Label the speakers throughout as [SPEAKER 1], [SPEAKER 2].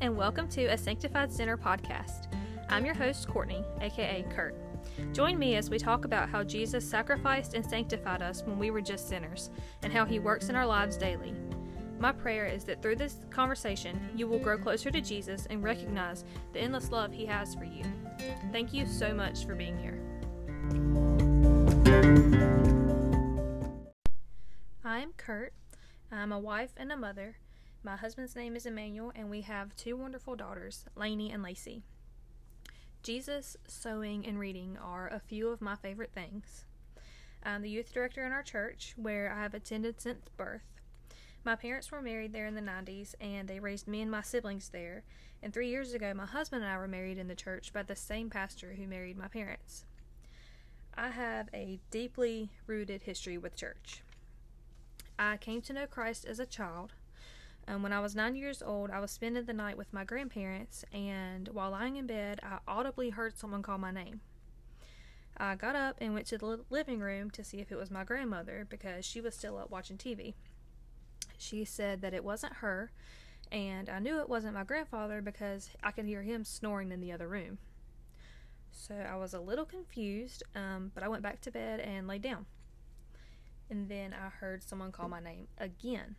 [SPEAKER 1] and welcome to a Sanctified Sinner podcast. I'm your host, Courtney, aka Curt. Join me as we talk about how Jesus sacrificed and sanctified us when we were just sinners, and how he works in our lives daily. My prayer is that through this conversation, you will grow closer to Jesus and recognize the endless love he has for you. Thank you so much for being here. I'm Curt. I'm a wife and a mother. My husband's name is Emmanuel, and we have two wonderful daughters, Lainey and Lacey. Jesus, sewing, and reading are a few of my favorite things. I'm the youth director in our church, where I have attended since birth. My parents were married there in the 90s, and they raised me and my siblings there. And three years ago, my husband and I were married in the church by the same pastor who married my parents. I have a deeply rooted history with church. I came to know Christ as a child. Um, when I was nine years old, I was spending the night with my grandparents, and while lying in bed, I audibly heard someone call my name. I got up and went to the living room to see if it was my grandmother because she was still up watching TV. She said that it wasn't her, and I knew it wasn't my grandfather because I could hear him snoring in the other room. So I was a little confused, um, but I went back to bed and laid down. And then I heard someone call my name again.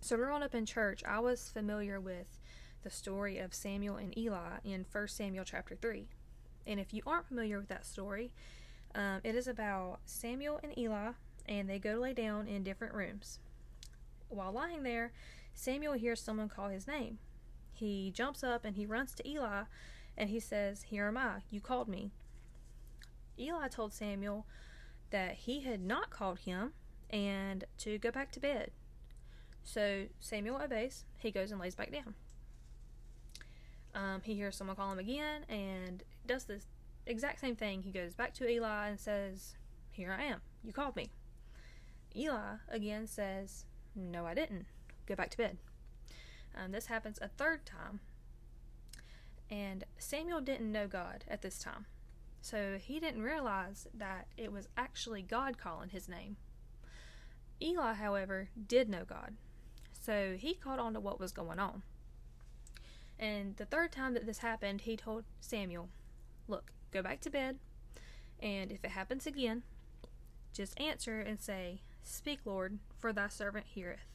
[SPEAKER 1] So, growing up in church, I was familiar with the story of Samuel and Eli in 1 Samuel chapter 3. And if you aren't familiar with that story, um, it is about Samuel and Eli, and they go to lay down in different rooms. While lying there, Samuel hears someone call his name. He jumps up and he runs to Eli and he says, Here am I, you called me. Eli told Samuel that he had not called him and to go back to bed. So Samuel obeys. He goes and lays back down. Um, he hears someone call him again and does this exact same thing. He goes back to Eli and says, Here I am. You called me. Eli again says, No, I didn't. Go back to bed. Um, this happens a third time. And Samuel didn't know God at this time. So he didn't realize that it was actually God calling his name. Eli, however, did know God. So he caught on to what was going on. And the third time that this happened, he told Samuel, Look, go back to bed, and if it happens again, just answer and say, Speak, Lord, for thy servant heareth.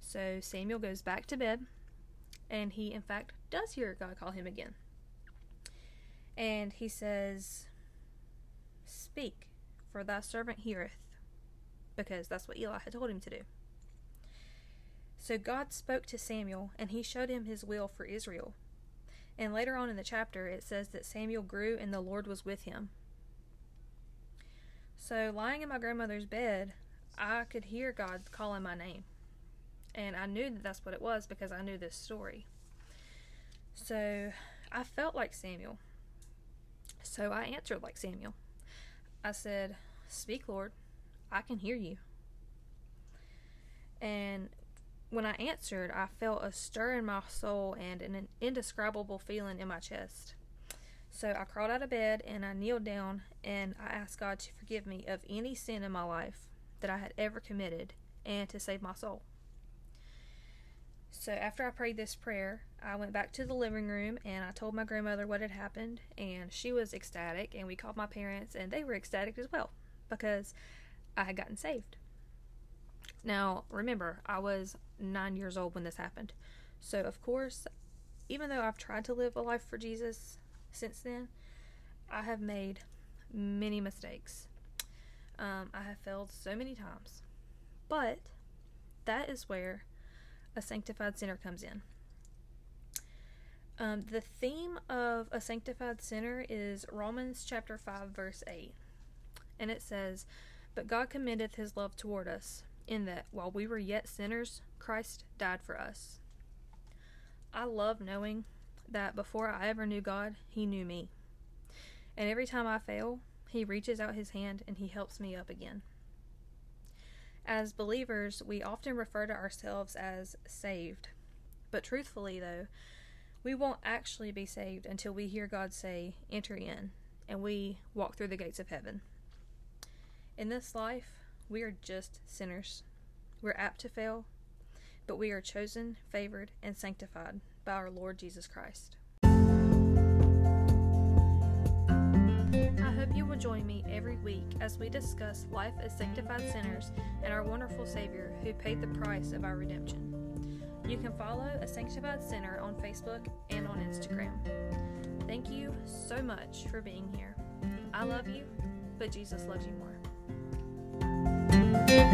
[SPEAKER 1] So Samuel goes back to bed, and he, in fact, does hear God call him again. And he says, Speak, for thy servant heareth, because that's what Eli had told him to do. So God spoke to Samuel, and he showed him his will for Israel. And later on in the chapter, it says that Samuel grew and the Lord was with him. So, lying in my grandmother's bed, I could hear God calling my name. And I knew that that's what it was because I knew this story. So, I felt like Samuel. So, I answered like Samuel. I said, Speak, Lord. I can hear you. And when I answered, I felt a stir in my soul and an indescribable feeling in my chest. So I crawled out of bed and I kneeled down and I asked God to forgive me of any sin in my life that I had ever committed and to save my soul. So after I prayed this prayer, I went back to the living room and I told my grandmother what had happened and she was ecstatic and we called my parents and they were ecstatic as well because I had gotten saved. Now, remember, I was nine years old when this happened. So, of course, even though I've tried to live a life for Jesus since then, I have made many mistakes. Um, I have failed so many times. But that is where a sanctified sinner comes in. Um, the theme of a sanctified sinner is Romans chapter 5, verse 8. And it says, But God commendeth his love toward us, in that while we were yet sinners, Christ died for us. I love knowing that before I ever knew God, He knew me. And every time I fail, He reaches out His hand and He helps me up again. As believers, we often refer to ourselves as saved. But truthfully, though, we won't actually be saved until we hear God say, Enter in, and we walk through the gates of heaven. In this life, we are just sinners. We're apt to fail. but we are chosen, favored, and sanctified by our Lord Jesus Christ. I hope you will join me every week as we discuss life as sanctified sinners and our wonderful Savior who paid the price of our redemption. You can follow A Sanctified Sinner on Facebook and on Instagram. Thank you so much for being here. I love you, but Jesus loves you more. Bye.